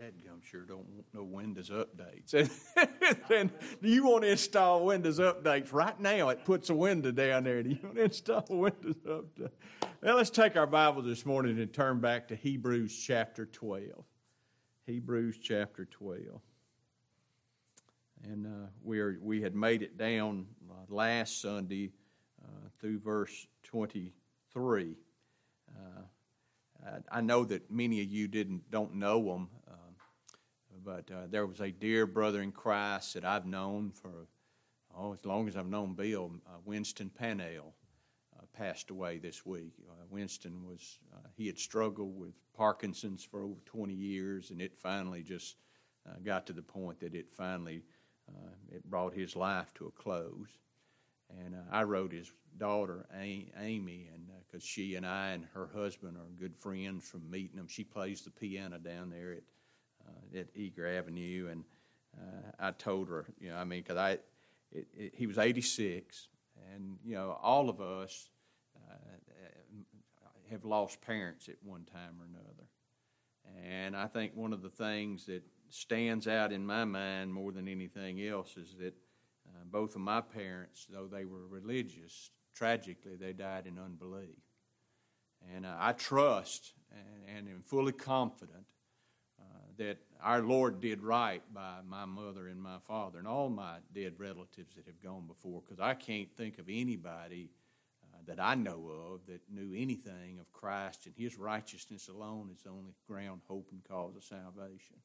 Gum sure don't want no Windows updates. and do you want to install Windows updates right now? It puts a window down there. Do you want to install Windows update? Well, let's take our Bible this morning and turn back to Hebrews chapter 12. Hebrews chapter 12. And uh, we, are, we had made it down uh, last Sunday uh, through verse 23. Uh, I know that many of you didn't don't know them, but uh, there was a dear brother in Christ that I've known for oh as long as I've known Bill. Uh, Winston Panell uh, passed away this week. Uh, Winston was uh, he had struggled with Parkinson's for over 20 years, and it finally just uh, got to the point that it finally it brought his life to a close. And I wrote his daughter Amy, and because uh, she and I and her husband are good friends from meeting them. She plays the piano down there at uh, at Eager Avenue, and uh, I told her, you know, I mean, because I it, it, he was 86, and you know, all of us uh, have lost parents at one time or another, and I think one of the things that stands out in my mind more than anything else is that. Uh, both of my parents, though they were religious, tragically, they died in unbelief. And uh, I trust and, and am fully confident uh, that our Lord did right by my mother and my father and all my dead relatives that have gone before, because I can't think of anybody uh, that I know of that knew anything of Christ and His righteousness alone is the only ground, hope, and cause of salvation.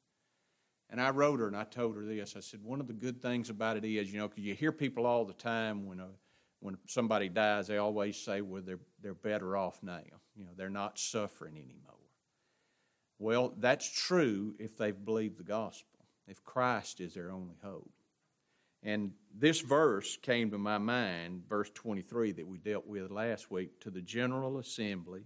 And I wrote her and I told her this. I said, one of the good things about it is, you know, because you hear people all the time when a when somebody dies, they always say, well, they're, they're better off now. You know, they're not suffering anymore. Well, that's true if they've believed the gospel, if Christ is their only hope. And this verse came to my mind, verse 23 that we dealt with last week, to the general assembly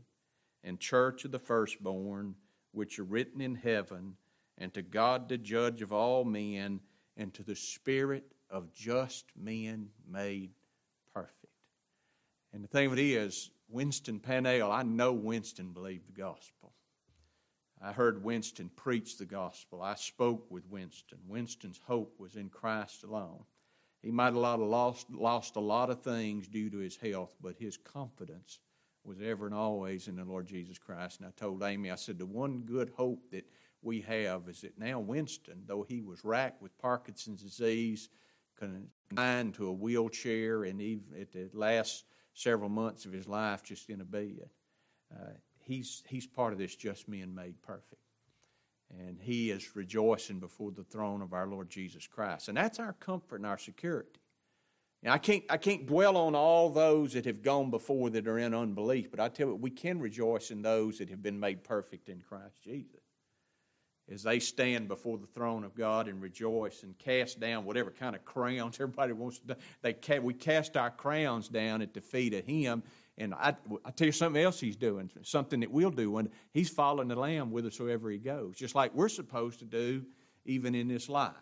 and church of the firstborn, which are written in heaven, and to God the judge of all men, and to the spirit of just men made perfect. and the thing of it is, Winston Panell, I know Winston believed the gospel. I heard Winston preach the gospel. I spoke with Winston. Winston's hope was in Christ alone. He might have lost, lost a lot of things due to his health, but his confidence was ever and always in the Lord Jesus Christ. And I told Amy, I said, the one good hope that we have is that now Winston, though he was racked with Parkinson's disease, confined to a wheelchair, and even at the last several months of his life just in a bed. Uh, he's, he's part of this just men made perfect. And he is rejoicing before the throne of our Lord Jesus Christ. And that's our comfort and our security. Now, I can't, I can't dwell on all those that have gone before that are in unbelief, but I tell you, we can rejoice in those that have been made perfect in Christ Jesus as they stand before the throne of God and rejoice and cast down whatever kind of crowns everybody wants to. They we cast our crowns down at the feet of Him. And I, I tell you something else He's doing, something that we'll do when He's following the Lamb whithersoever He goes, just like we're supposed to do even in this life.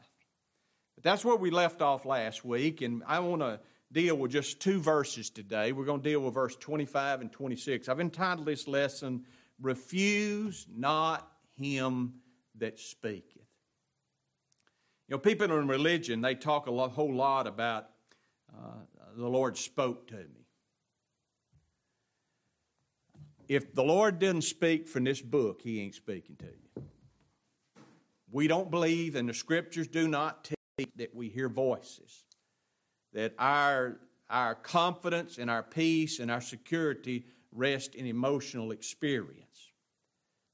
But that's where we left off last week, and I want to deal with just two verses today. We're going to deal with verse 25 and 26. I've entitled this lesson, Refuse Not Him that speaketh. You know, people in religion, they talk a lot, whole lot about uh, the Lord spoke to me. If the Lord didn't speak from this book, He ain't speaking to you. We don't believe, and the scriptures do not teach that we hear voices, that our, our confidence and our peace and our security rest in emotional experience.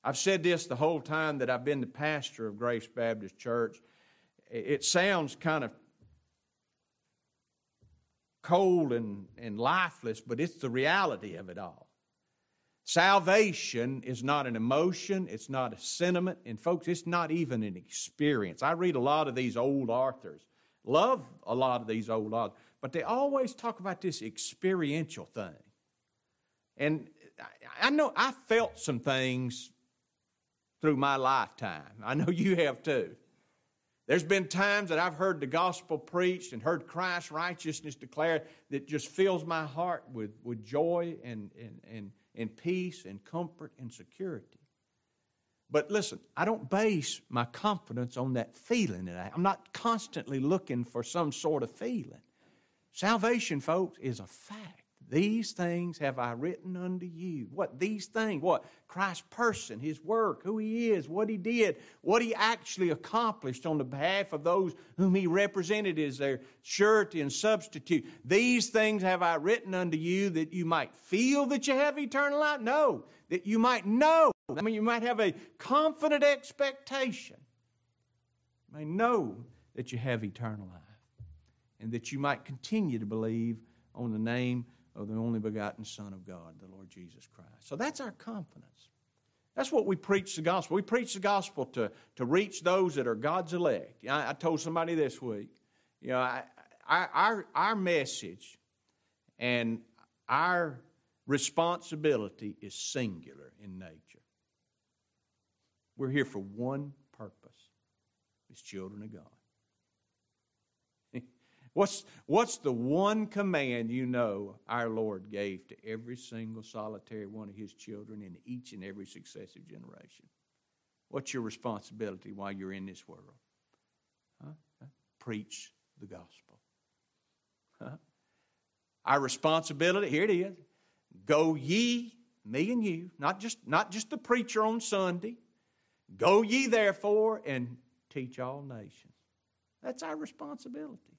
I've said this the whole time that I've been the pastor of Grace Baptist Church. It sounds kind of cold and, and lifeless, but it's the reality of it all. Salvation is not an emotion, it's not a sentiment, and folks, it's not even an experience. I read a lot of these old authors, love a lot of these old authors, but they always talk about this experiential thing. And I know I felt some things through my lifetime. I know you have too. There's been times that I've heard the gospel preached and heard Christ's righteousness declared that just fills my heart with, with joy and, and, and, and peace and comfort and security. But listen, I don't base my confidence on that feeling that I, I'm not constantly looking for some sort of feeling. Salvation, folks, is a fact. These things have I written unto you. What? These things. What? Christ's person, His work, who He is, what He did, what He actually accomplished on the behalf of those whom He represented as their surety and substitute. These things have I written unto you that you might feel that you have eternal life? No, that you might know. I mean, you might have a confident expectation. You may know that you have eternal life and that you might continue to believe on the name of the only begotten Son of God, the Lord Jesus Christ. So that's our confidence. That's what we preach the gospel. We preach the gospel to, to reach those that are God's elect. I, I told somebody this week, you know, I, our, our message and our responsibility is singular in nature. We're here for one purpose as children of God. What's, what's the one command you know our Lord gave to every single solitary one of his children in each and every successive generation? What's your responsibility while you're in this world? Huh? Preach the gospel. Huh? Our responsibility, here it is go ye, me and you, not just, not just the preacher on Sunday. Go ye therefore and teach all nations. That's our responsibility.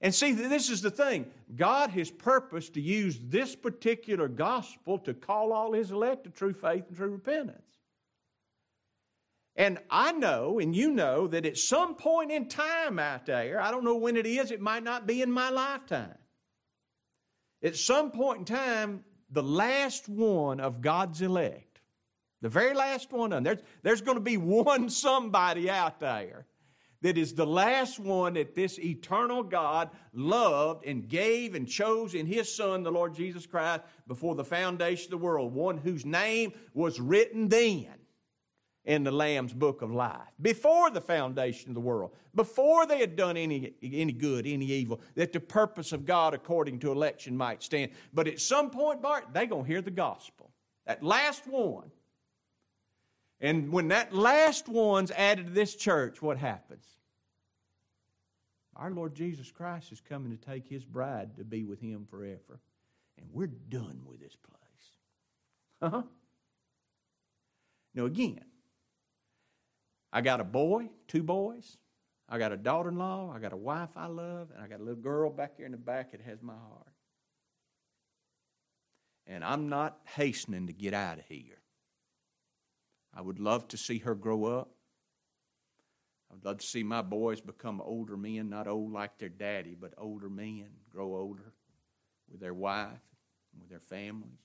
And see, this is the thing God has purposed to use this particular gospel to call all his elect to true faith and true repentance. And I know, and you know, that at some point in time out there, I don't know when it is, it might not be in my lifetime. At some point in time, the last one of God's elect, the very last one there's, there's going to be one somebody out there that is the last one that this eternal God loved and gave and chose in His Son, the Lord Jesus Christ, before the foundation of the world, one whose name was written then in the Lamb's book of life, before the foundation of the world, before they had done any, any good, any evil, that the purpose of God according to election might stand. But at some point, Bart, they're going to hear the gospel. That last one and when that last one's added to this church, what happens? Our Lord Jesus Christ is coming to take his bride to be with him forever. And we're done with this place. Uh-huh. Now, again, I got a boy, two boys. I got a daughter in law. I got a wife I love. And I got a little girl back here in the back that has my heart. And I'm not hastening to get out of here. I would love to see her grow up. I would love to see my boys become older men, not old like their daddy, but older men, grow older with their wife and with their families.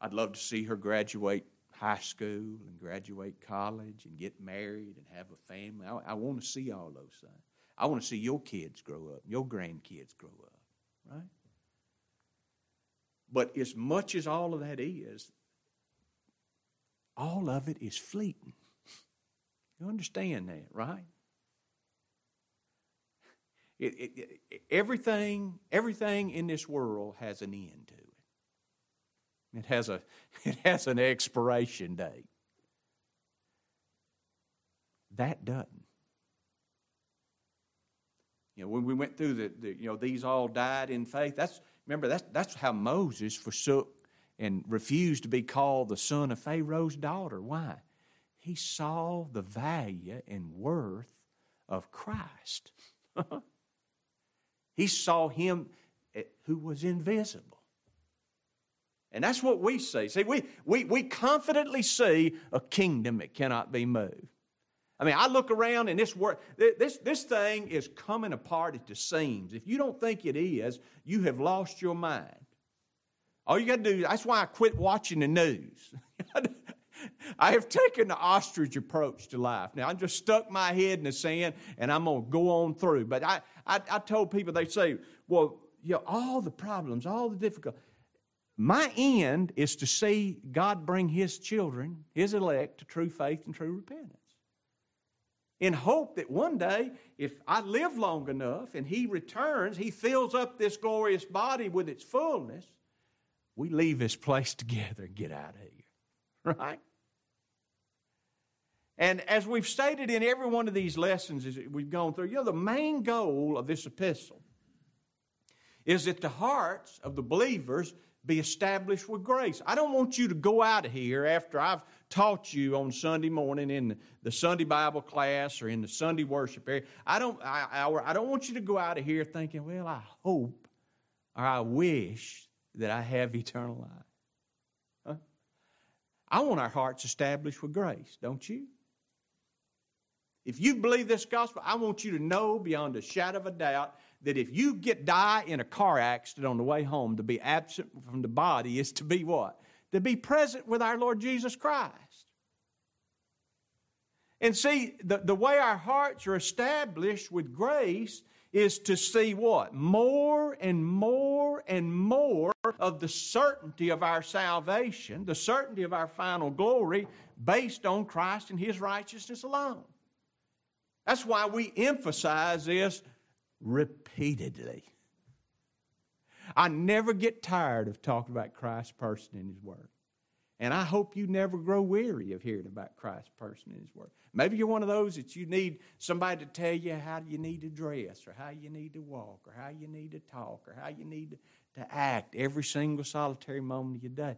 I'd love to see her graduate high school and graduate college and get married and have a family. I, I want to see all those things. I want to see your kids grow up, your grandkids grow up, right? But as much as all of that is, all of it is fleeting. You understand that, right? It, it, it, everything, everything in this world has an end to it. It has, a, it has an expiration date. That doesn't. You know, when we went through the, the, you know, these all died in faith, that's, remember, that's, that's how Moses forsook and refused to be called the son of Pharaoh's daughter. Why? He saw the value and worth of Christ. he saw him eh, who was invisible. And that's what we see. See, we, we, we confidently see a kingdom that cannot be moved. I mean, I look around and this work, this, this thing is coming apart at the seams. If you don't think it is, you have lost your mind. All you got to do, that's why I quit watching the news. I have taken the ostrich approach to life. Now, I'm just stuck my head in the sand and I'm going to go on through. But I, I, I told people, they say, well, you know, all the problems, all the difficulties. My end is to see God bring His children, His elect, to true faith and true repentance. In hope that one day, if I live long enough and He returns, He fills up this glorious body with its fullness, we leave this place together and get out of here. right? And as we've stated in every one of these lessons as we've gone through, you know, the main goal of this epistle is that the hearts of the believers be established with grace. I don't want you to go out of here after I've taught you on Sunday morning in the Sunday Bible class or in the Sunday worship area. I don't, I, I, I don't want you to go out of here thinking, well, I hope or I wish that I have eternal life. Huh? I want our hearts established with grace, don't you? If you believe this gospel, I want you to know beyond a shadow of a doubt that if you get die in a car accident on the way home, to be absent from the body is to be what? To be present with our Lord Jesus Christ. And see, the, the way our hearts are established with grace is to see what? More and more and more of the certainty of our salvation, the certainty of our final glory, based on Christ and His righteousness alone. That's why we emphasize this repeatedly. I never get tired of talking about Christ's person and His Word. And I hope you never grow weary of hearing about Christ's person and His Word. Maybe you're one of those that you need somebody to tell you how you need to dress, or how you need to walk, or how you need to talk, or how you need to, act every single solitary moment of your day.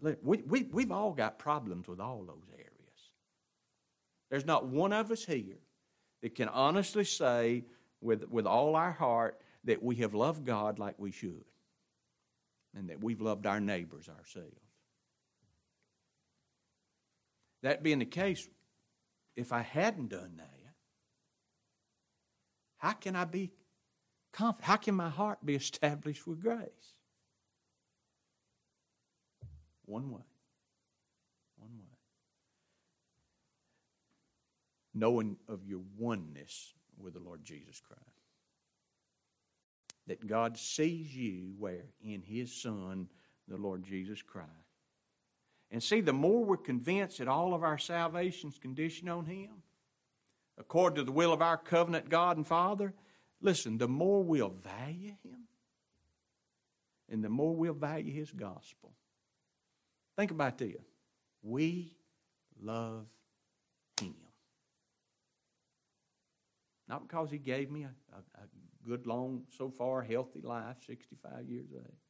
Look, we, we, we've all got problems with all those areas. There's not one of us here that can honestly say with, with all our heart that we have loved God like we should and that we've loved our neighbors ourselves. That being the case, if I hadn't done that, how can I be confident? How can my heart be established with grace? One way. One way. Knowing of your oneness with the Lord Jesus Christ. That God sees you where? In His Son, the Lord Jesus Christ. And see, the more we're convinced that all of our salvation's conditioned on Him, according to the will of our covenant God and Father, listen, the more we'll value Him and the more we'll value His gospel. Think about this. We love Him. Not because He gave me a, a, a good, long, so far healthy life, 65 years of age.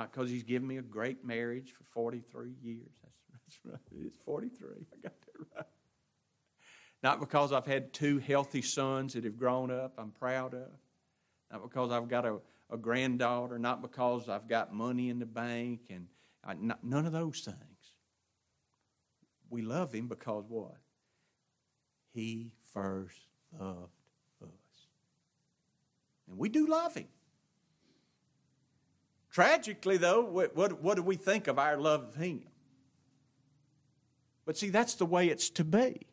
Uh, not because He's given me a great marriage for 43 years. That's, that's right. It's 43. I got that right. Not because I've had two healthy sons that have grown up, I'm proud of. Not because I've got a, a granddaughter. Not because I've got money in the bank. And I, not, none of those things. We love Him because what? He first loved us. and we do love Him. Tragically, though, what, what, what do we think of our love of Him? But see, that's the way it's to be.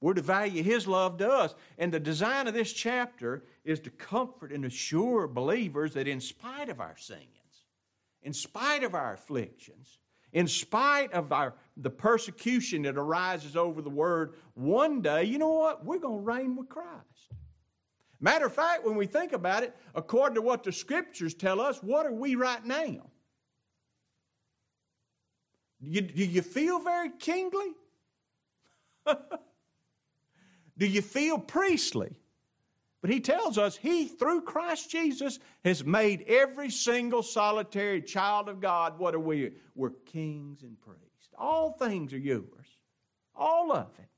We're to value His love to us. And the design of this chapter is to comfort and assure believers that in spite of our sins, in spite of our afflictions, in spite of our, the persecution that arises over the word, one day, you know what? We're going to reign with Christ. Matter of fact, when we think about it, according to what the scriptures tell us, what are we right now? Do you, do you feel very kingly? do you feel priestly? But he tells us he, through Christ Jesus, has made every single solitary child of God. What are we? We're kings and priests. All things are yours. All of it.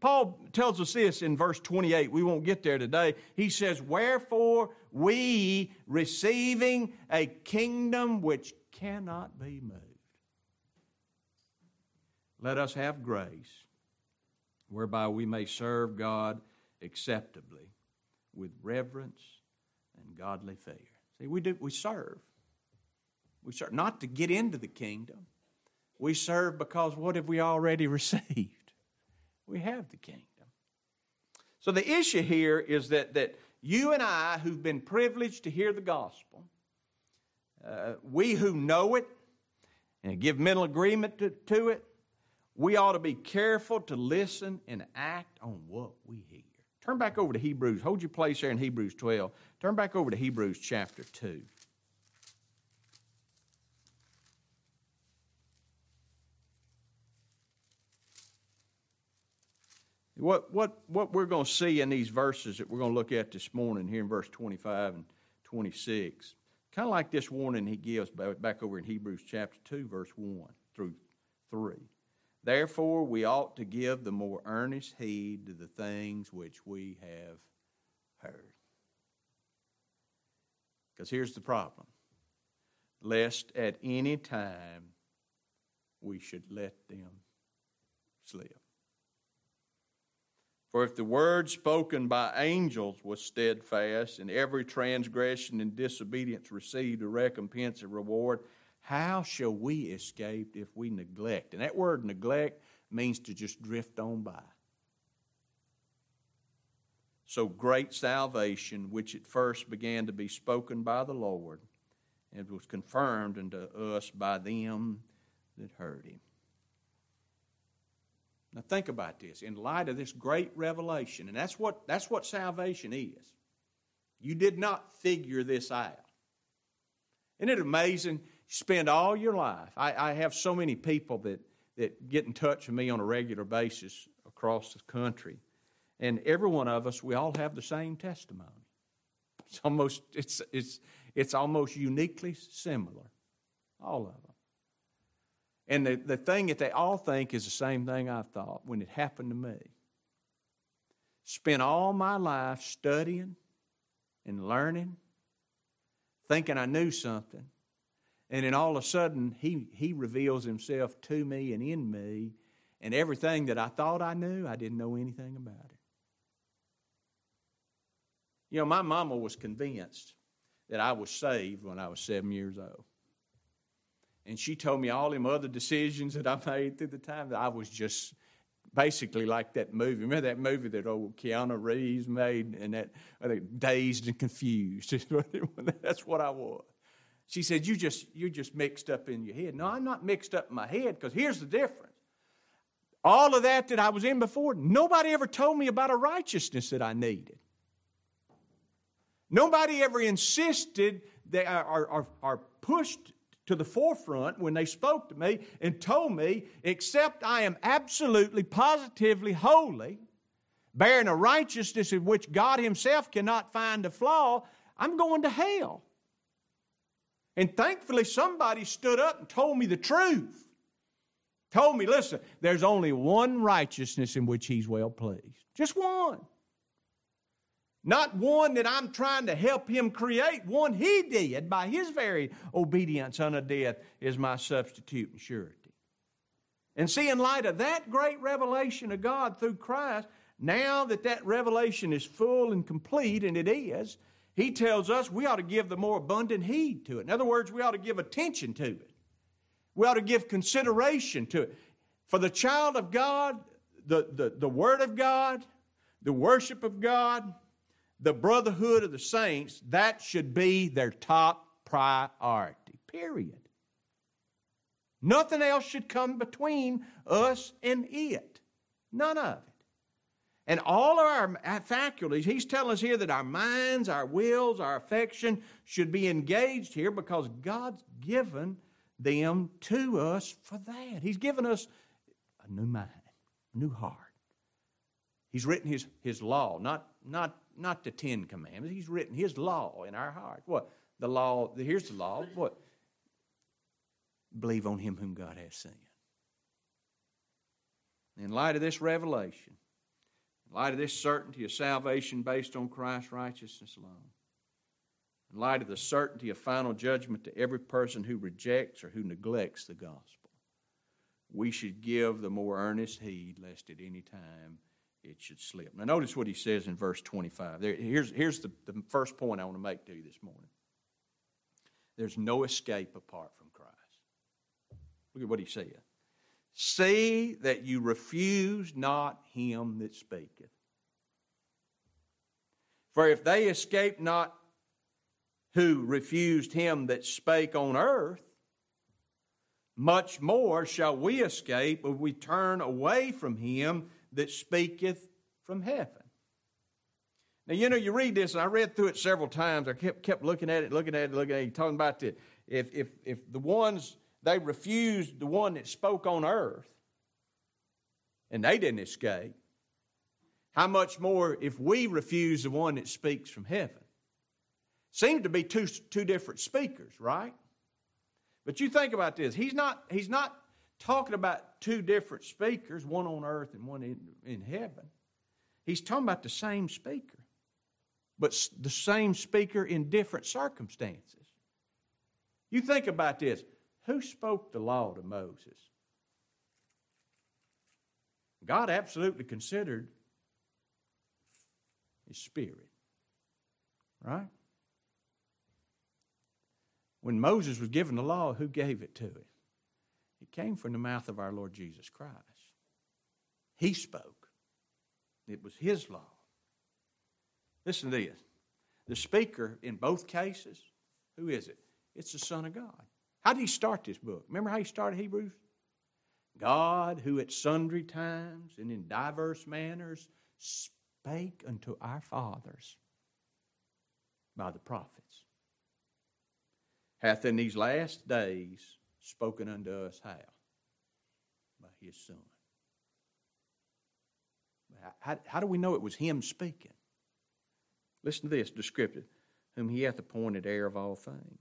Paul tells us this in verse 28. We won't get there today. He says, Wherefore we, receiving a kingdom which cannot be moved, let us have grace whereby we may serve God acceptably with reverence and godly fear. See, we do we serve. We serve not to get into the kingdom. We serve because what have we already received? We have the kingdom. So the issue here is that, that you and I, who've been privileged to hear the gospel, uh, we who know it and give mental agreement to, to it, we ought to be careful to listen and act on what we hear. Turn back over to Hebrews. Hold your place there in Hebrews 12. Turn back over to Hebrews chapter 2. What, what, what we're going to see in these verses that we're going to look at this morning here in verse 25 and 26, kind of like this warning he gives back over in Hebrews chapter 2, verse 1 through 3. Therefore, we ought to give the more earnest heed to the things which we have heard. Because here's the problem lest at any time we should let them slip. For if the word spoken by angels was steadfast, and every transgression and disobedience received a recompense and reward, how shall we escape if we neglect? And that word neglect means to just drift on by. So great salvation, which at first began to be spoken by the Lord, and was confirmed unto us by them that heard him. Now think about this in light of this great revelation, and that's what, that's what salvation is. You did not figure this out. Isn't it amazing? You spend all your life. I, I have so many people that, that get in touch with me on a regular basis across the country. And every one of us, we all have the same testimony. It's almost, it's, it's, it's almost uniquely similar. All of them. And the, the thing that they all think is the same thing I thought when it happened to me. Spent all my life studying and learning, thinking I knew something. And then all of a sudden, he, he reveals himself to me and in me. And everything that I thought I knew, I didn't know anything about it. You know, my mama was convinced that I was saved when I was seven years old. And she told me all them other decisions that I made through the time that I was just basically like that movie. Remember that movie that old Keanu Reeves made and that uh, dazed and confused. That's what I was. She said, "You just you're just mixed up in your head." No, I'm not mixed up in my head because here's the difference. All of that that I was in before, nobody ever told me about a righteousness that I needed. Nobody ever insisted they are, are, are pushed to the forefront when they spoke to me and told me, except I am absolutely, positively holy, bearing a righteousness in which God Himself cannot find a flaw, I'm going to hell. And thankfully, somebody stood up and told me the truth. Told me, listen, there's only one righteousness in which He's well pleased. Just one. Not one that I'm trying to help him create, one he did by his very obedience unto death is my substitute and surety. And see, in light of that great revelation of God through Christ, now that that revelation is full and complete, and it is, he tells us we ought to give the more abundant heed to it. In other words, we ought to give attention to it. We ought to give consideration to it. For the child of God, the, the, the Word of God, the worship of God, the brotherhood of the saints, that should be their top priority, period. Nothing else should come between us and it. None of it. And all of our faculties, he's telling us here that our minds, our wills, our affection should be engaged here because God's given them to us for that. He's given us a new mind, a new heart. He's written his, his law, not, not not the Ten Commandments. He's written His law in our heart. What? The law, here's the law. What? Believe on Him whom God has sent. In light of this revelation, in light of this certainty of salvation based on Christ's righteousness alone, in light of the certainty of final judgment to every person who rejects or who neglects the gospel, we should give the more earnest heed lest at any time it should slip. Now, notice what he says in verse 25. There, here's here's the, the first point I want to make to you this morning. There's no escape apart from Christ. Look at what he said. See that you refuse not him that speaketh. For if they escape not who refused him that spake on earth, much more shall we escape if we turn away from him that speaketh from heaven. Now, you know, you read this, and I read through it several times. I kept, kept looking at it, looking at it, looking at it, talking about the, if, if, if the ones, they refused the one that spoke on earth, and they didn't escape, How much more if we refuse the one that speaks from heaven? Seem to be two, two different speakers, right? But you think about this. He's not, he's not talking about two different speakers, one on earth and one in, in heaven. He's talking about the same speaker, but the same speaker in different circumstances. You think about this. Who spoke the law to Moses? God absolutely considered his spirit. Right? When Moses was given the law, who gave it to him? Came from the mouth of our Lord Jesus Christ. He spoke. It was his law. Listen to this. The speaker in both cases, who is it? It's the Son of God. How did he start this book? Remember how he started Hebrews? God, who at sundry times and in diverse manners spake unto our fathers by the prophets, hath in these last days spoken unto us how? By his Son. How, how do we know it was him speaking? Listen to this descriptive whom he hath appointed heir of all things,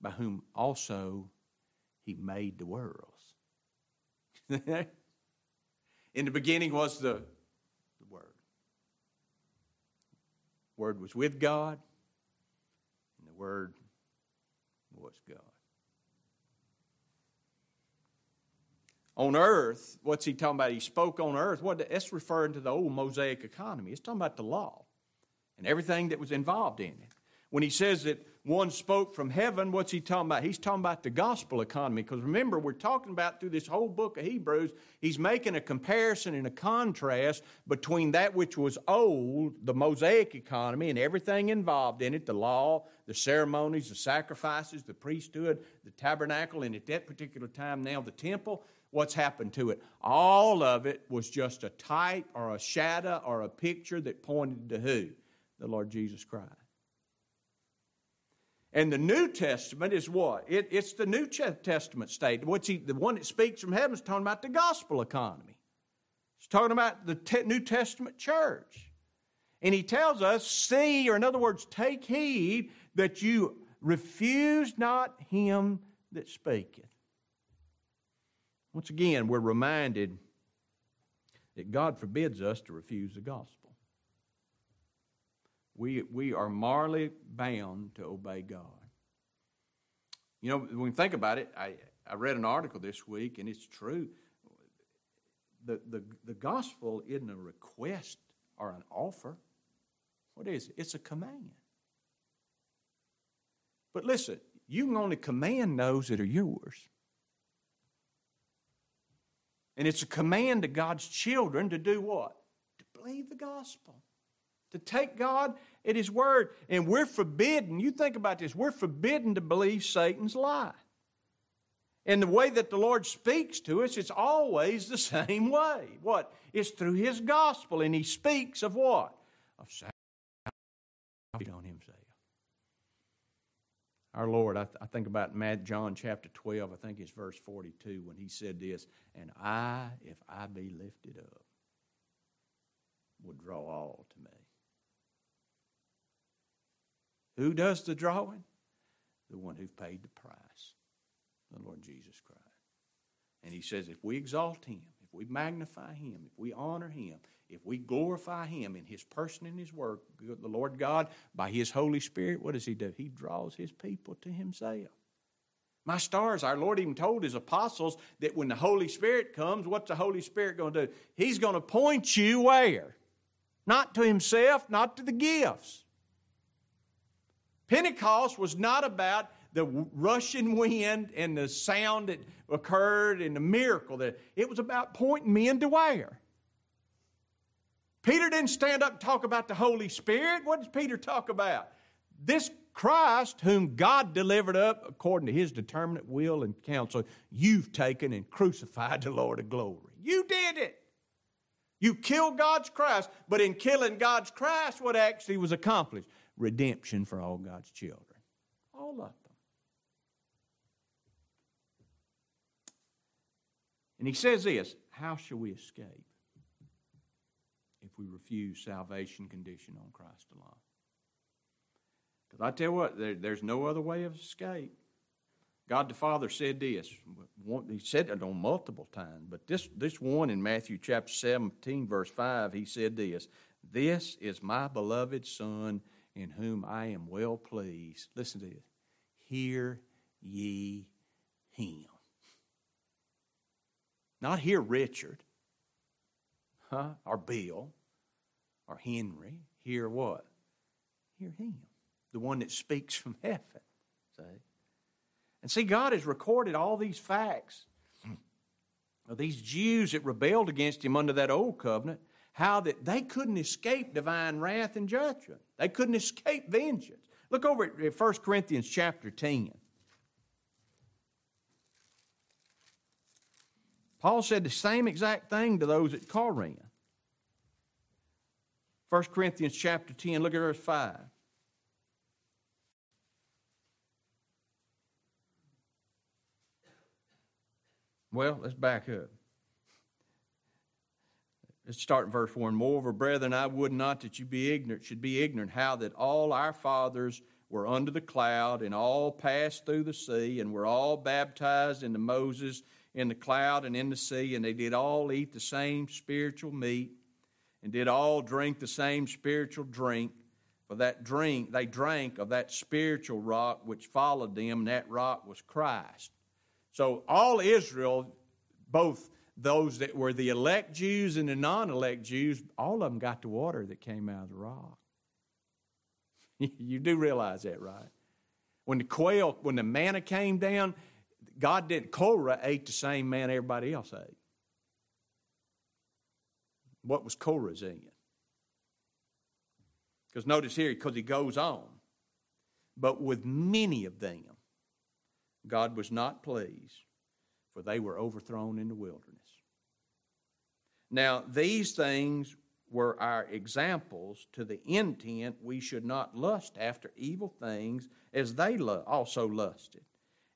by whom also he made the worlds. In the beginning was the, the Word. Word was with God, and the Word was God. On earth, what's he talking about? He spoke on earth. What that's referring to the old Mosaic economy. It's talking about the law and everything that was involved in it. When he says that one spoke from heaven, what's he talking about? He's talking about the gospel economy. Because remember, we're talking about through this whole book of Hebrews, he's making a comparison and a contrast between that which was old, the Mosaic economy, and everything involved in it the law, the ceremonies, the sacrifices, the priesthood, the tabernacle, and at that particular time now the temple. What's happened to it? All of it was just a type or a shadow or a picture that pointed to who? The Lord Jesus Christ. And the New Testament is what? It, it's the New Testament state. What's he, the one that speaks from heaven is talking about the gospel economy. He's talking about the te- New Testament church. And he tells us, see, or in other words, take heed that you refuse not him that speaketh. Once again, we're reminded that God forbids us to refuse the gospel we, we are morally bound to obey God. You know, when we think about it, I, I read an article this week, and it's true. The, the, the gospel isn't a request or an offer. What is it? It's a command. But listen, you can only command those that are yours. And it's a command to God's children to do what? To believe the gospel to take God at His word. And we're forbidden, you think about this, we're forbidden to believe Satan's lie. And the way that the Lord speaks to us, it's always the same way. What? It's through His gospel, and He speaks of what? Of salvation on Himself. Our Lord, I, th- I think about Matt, John chapter 12, I think it's verse 42, when He said this, And I, if I be lifted up, will draw all to me. Who does the drawing? The one who paid the price, the Lord Jesus Christ. And he says, if we exalt him, if we magnify him, if we honor him, if we glorify him in his person and his work, the Lord God, by his Holy Spirit, what does he do? He draws his people to himself. My stars, our Lord even told his apostles that when the Holy Spirit comes, what's the Holy Spirit going to do? He's going to point you where? Not to himself, not to the gifts. Pentecost was not about the rushing wind and the sound that occurred and the miracle that it was about pointing men to where peter didn't stand up and talk about the holy spirit what does peter talk about this christ whom god delivered up according to his determinate will and counsel you've taken and crucified the lord of glory you did it you killed god's christ but in killing god's christ what actually was accomplished redemption for all God's children. All of them. And he says this How shall we escape? If we refuse salvation condition on Christ alone. Because I tell you what, there, there's no other way of escape. God the Father said this. He said it on multiple times, but this, this one in Matthew chapter 17, verse 5, he said this This is my beloved Son in whom I am well pleased. Listen to this. Hear ye him. Not hear Richard, huh? Or Bill, or Henry. Hear what? Hear him. The one that speaks from heaven. See? And see, God has recorded all these facts of these Jews that rebelled against him under that old covenant, how that they couldn't escape divine wrath and judgment. They couldn't escape vengeance. Look over at 1 Corinthians chapter 10. Paul said the same exact thing to those at Corinth. 1 Corinthians chapter 10, look at verse 5. Well, let's back up. Let's start in verse 1. Moreover, brethren, I would not that you be ignorant, should be ignorant how that all our fathers were under the cloud and all passed through the sea and were all baptized into Moses in the cloud and in the sea, and they did all eat the same spiritual meat and did all drink the same spiritual drink. For that drink, they drank of that spiritual rock which followed them, and that rock was Christ. So all Israel, both those that were the elect Jews and the non elect Jews, all of them got the water that came out of the rock. you do realize that, right? When the quail, when the manna came down, God didn't, Korah ate the same manna everybody else ate. What was Korah's in? Because notice here, because he goes on. But with many of them, God was not pleased, for they were overthrown in the wilderness. Now, these things were our examples to the intent we should not lust after evil things as they also lusted.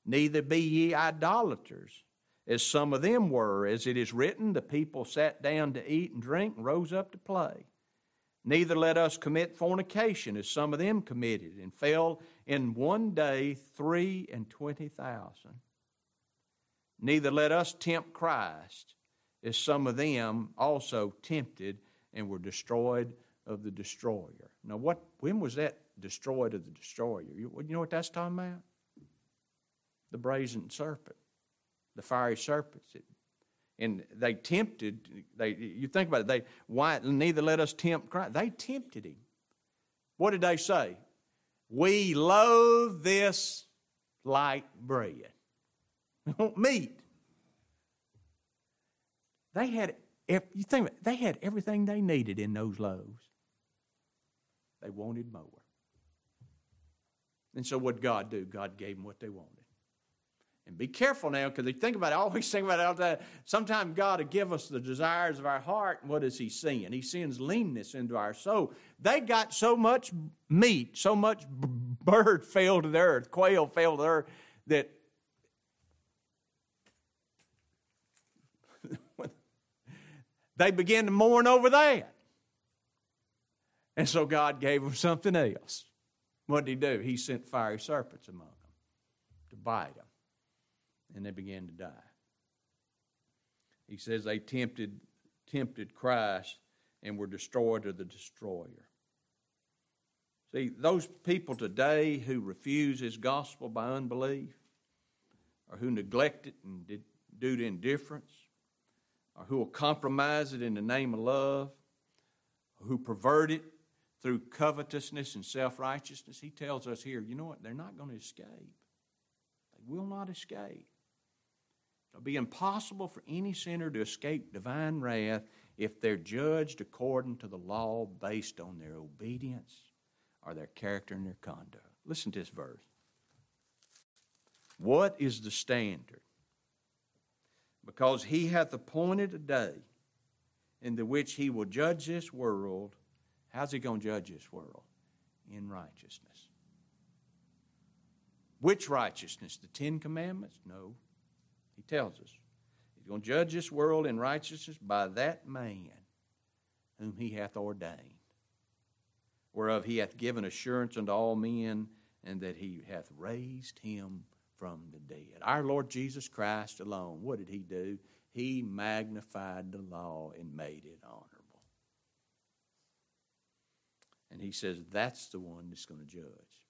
Neither be ye idolaters, as some of them were, as it is written, the people sat down to eat and drink and rose up to play. Neither let us commit fornication, as some of them committed, and fell in one day three and twenty thousand. Neither let us tempt Christ, as some of them also tempted and were destroyed of the destroyer. Now, what? When was that destroyed of the destroyer? You, you know what that's talking about? The brazen serpent, the fiery serpents. and they tempted. They you think about it. They why neither let us tempt Christ. They tempted him. What did they say? We loathe this light bread. We want meat. They had, you think it, they had everything they needed in those loaves. They wanted more. And so what God do? God gave them what they wanted. And be careful now, because you think about it, I always think about it all the time. Sometimes God will give us the desires of our heart, and what is He seeing? He sends leanness into our soul. They got so much meat, so much bird fell to the earth, quail fell to the earth, that they began to mourn over that. And so God gave them something else. What did He do? He sent fiery serpents among them to bite them and they began to die. He says they tempted, tempted Christ and were destroyed of the destroyer. See, those people today who refuse his gospel by unbelief, or who neglect it and did, due to indifference, or who will compromise it in the name of love, or who pervert it through covetousness and self righteousness, he tells us here, you know what? They're not going to escape. They will not escape. It'll be impossible for any sinner to escape divine wrath if they're judged according to the law based on their obedience or their character and their conduct. Listen to this verse. What is the standard? Because he hath appointed a day in the which he will judge this world. How's he going to judge this world? In righteousness. Which righteousness? The Ten Commandments? No. He tells us. He's going to judge this world in righteousness by that man whom he hath ordained, whereof he hath given assurance unto all men, and that he hath raised him from the dead. Our Lord Jesus Christ alone, what did he do? He magnified the law and made it honorable. And he says that's the one that's going to judge.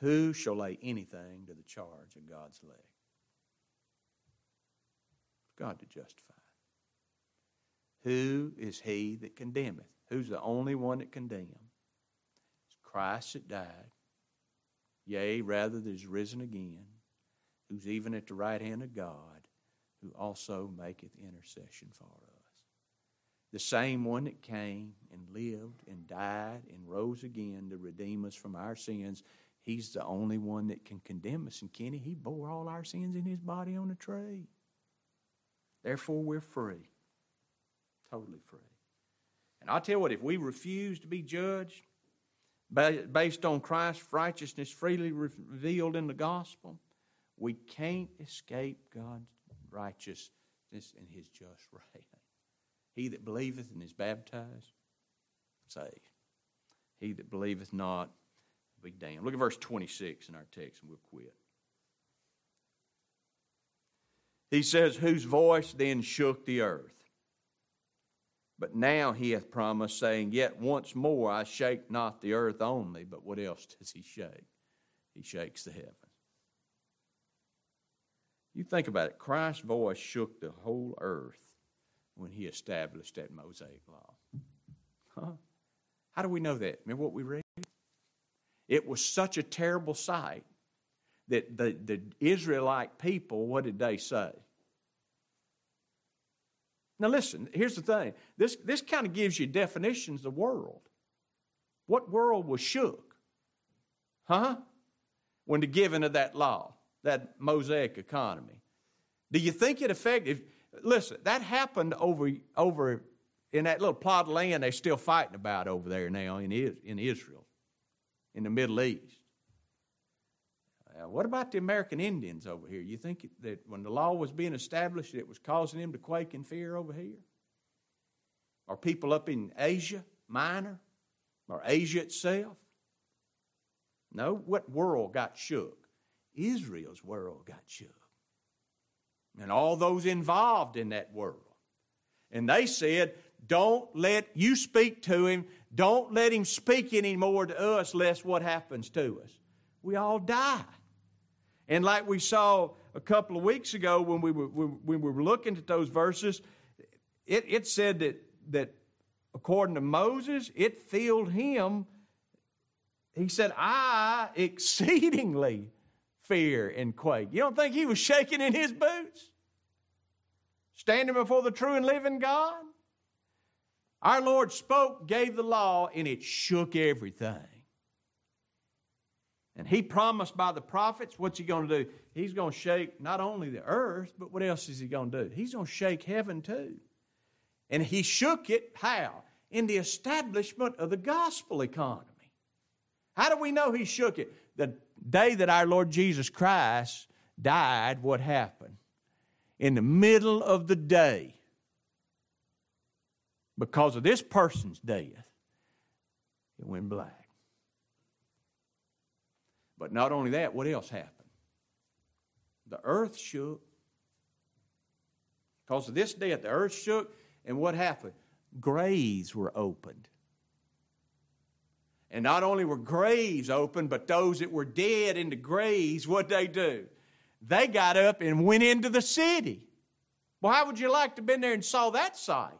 Who shall lay anything to the charge of God's elect? God to justify. Who is he that condemneth? Who's the only one that condemns? It's Christ that died. Yea, rather that is risen again, who's even at the right hand of God, who also maketh intercession for us. The same one that came and lived and died and rose again to redeem us from our sins He's the only one that can condemn us. And Kenny, He bore all our sins in His body on the tree. Therefore, we're free. Totally free. And I'll tell you what, if we refuse to be judged based on Christ's righteousness freely revealed in the gospel, we can't escape God's righteousness and His just right. He that believeth and is baptized, saved. He that believeth not, be damned. Look at verse 26 in our text and we'll quit. He says, Whose voice then shook the earth. But now he hath promised, saying, Yet once more I shake not the earth only, but what else does he shake? He shakes the heavens. You think about it. Christ's voice shook the whole earth when he established that Mosaic law. Huh? How do we know that? Remember what we read? It was such a terrible sight that the, the Israelite people, what did they say? Now, listen, here's the thing. This, this kind of gives you definitions of the world. What world was shook? Huh? When the giving of that law, that Mosaic economy. Do you think it affected? Listen, that happened over, over in that little plot of land they're still fighting about over there now in, in Israel in the Middle East. What about the American Indians over here? You think that when the law was being established, it was causing them to quake in fear over here? Or people up in Asia Minor? Or Asia itself? No, what world got shook? Israel's world got shook. And all those involved in that world. And they said, Don't let you speak to him don't let him speak anymore to us, lest what happens to us? We all die. And like we saw a couple of weeks ago when we were, when we were looking at those verses, it, it said that, that according to Moses, it filled him. He said, I exceedingly fear and quake. You don't think he was shaking in his boots? Standing before the true and living God? Our Lord spoke, gave the law, and it shook everything. And He promised by the prophets, what's He going to do? He's going to shake not only the earth, but what else is He going to do? He's going to shake heaven too. And He shook it how? In the establishment of the gospel economy. How do we know He shook it? The day that our Lord Jesus Christ died, what happened? In the middle of the day, because of this person's death, it went black. But not only that, what else happened? The earth shook. Because of this death, the earth shook, and what happened? Graves were opened. And not only were graves opened, but those that were dead in the graves, what they do? They got up and went into the city. Well, how would you like to have been there and saw that sight?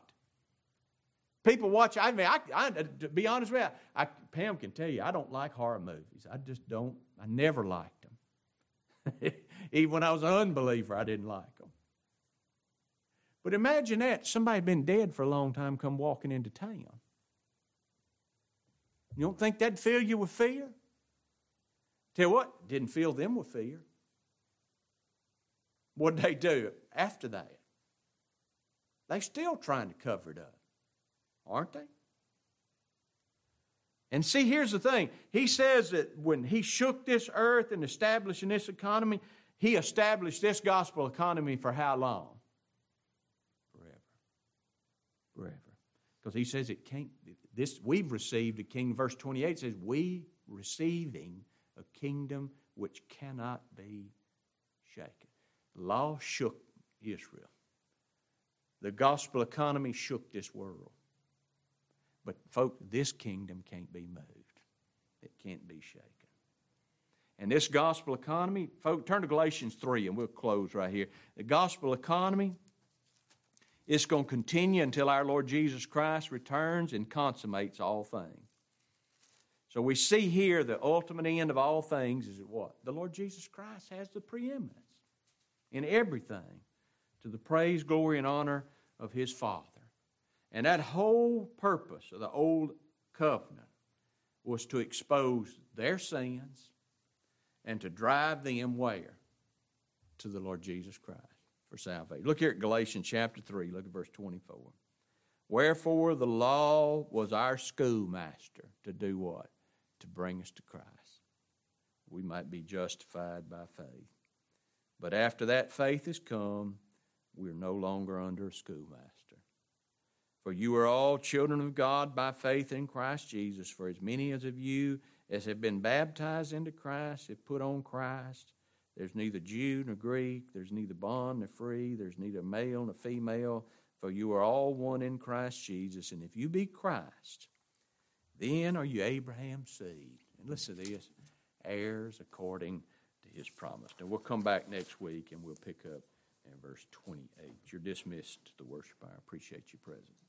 People watch. I mean, I, I, to be honest with you, I, Pam can tell you, I don't like horror movies. I just don't. I never liked them. Even when I was an unbeliever, I didn't like them. But imagine that somebody had been dead for a long time come walking into town. You don't think that'd fill you with fear? Tell you what, didn't fill them with fear. What did they do after that? They still trying to cover it up aren't they? And see, here's the thing. He says that when he shook this earth and established this economy, he established this gospel economy for how long? Forever. Forever. Because he says it can't, this, we've received a kingdom. Verse 28 says, We receiving a kingdom which cannot be shaken. Law shook Israel. The gospel economy shook this world. But, folk, this kingdom can't be moved, it can't be shaken. And this gospel economy, folk, turn to Galatians 3 and we'll close right here. The gospel economy is going to continue until our Lord Jesus Christ returns and consummates all things. So we see here the ultimate end of all things is what? The Lord Jesus Christ has the preeminence in everything to the praise, glory, and honor of his Father. And that whole purpose of the old covenant was to expose their sins and to drive them where? To the Lord Jesus Christ for salvation. Look here at Galatians chapter 3, look at verse 24. Wherefore the law was our schoolmaster to do what? To bring us to Christ. We might be justified by faith. But after that faith has come, we're no longer under a schoolmaster. For you are all children of God by faith in Christ Jesus. For as many as of you as have been baptized into Christ have put on Christ. There's neither Jew nor Greek, there's neither bond nor free, there's neither male nor female, for you are all one in Christ Jesus. And if you be Christ, then are you Abraham's seed. And listen to this heirs according to his promise. Now we'll come back next week and we'll pick up in verse 28. You're dismissed to the worship. I appreciate your presence.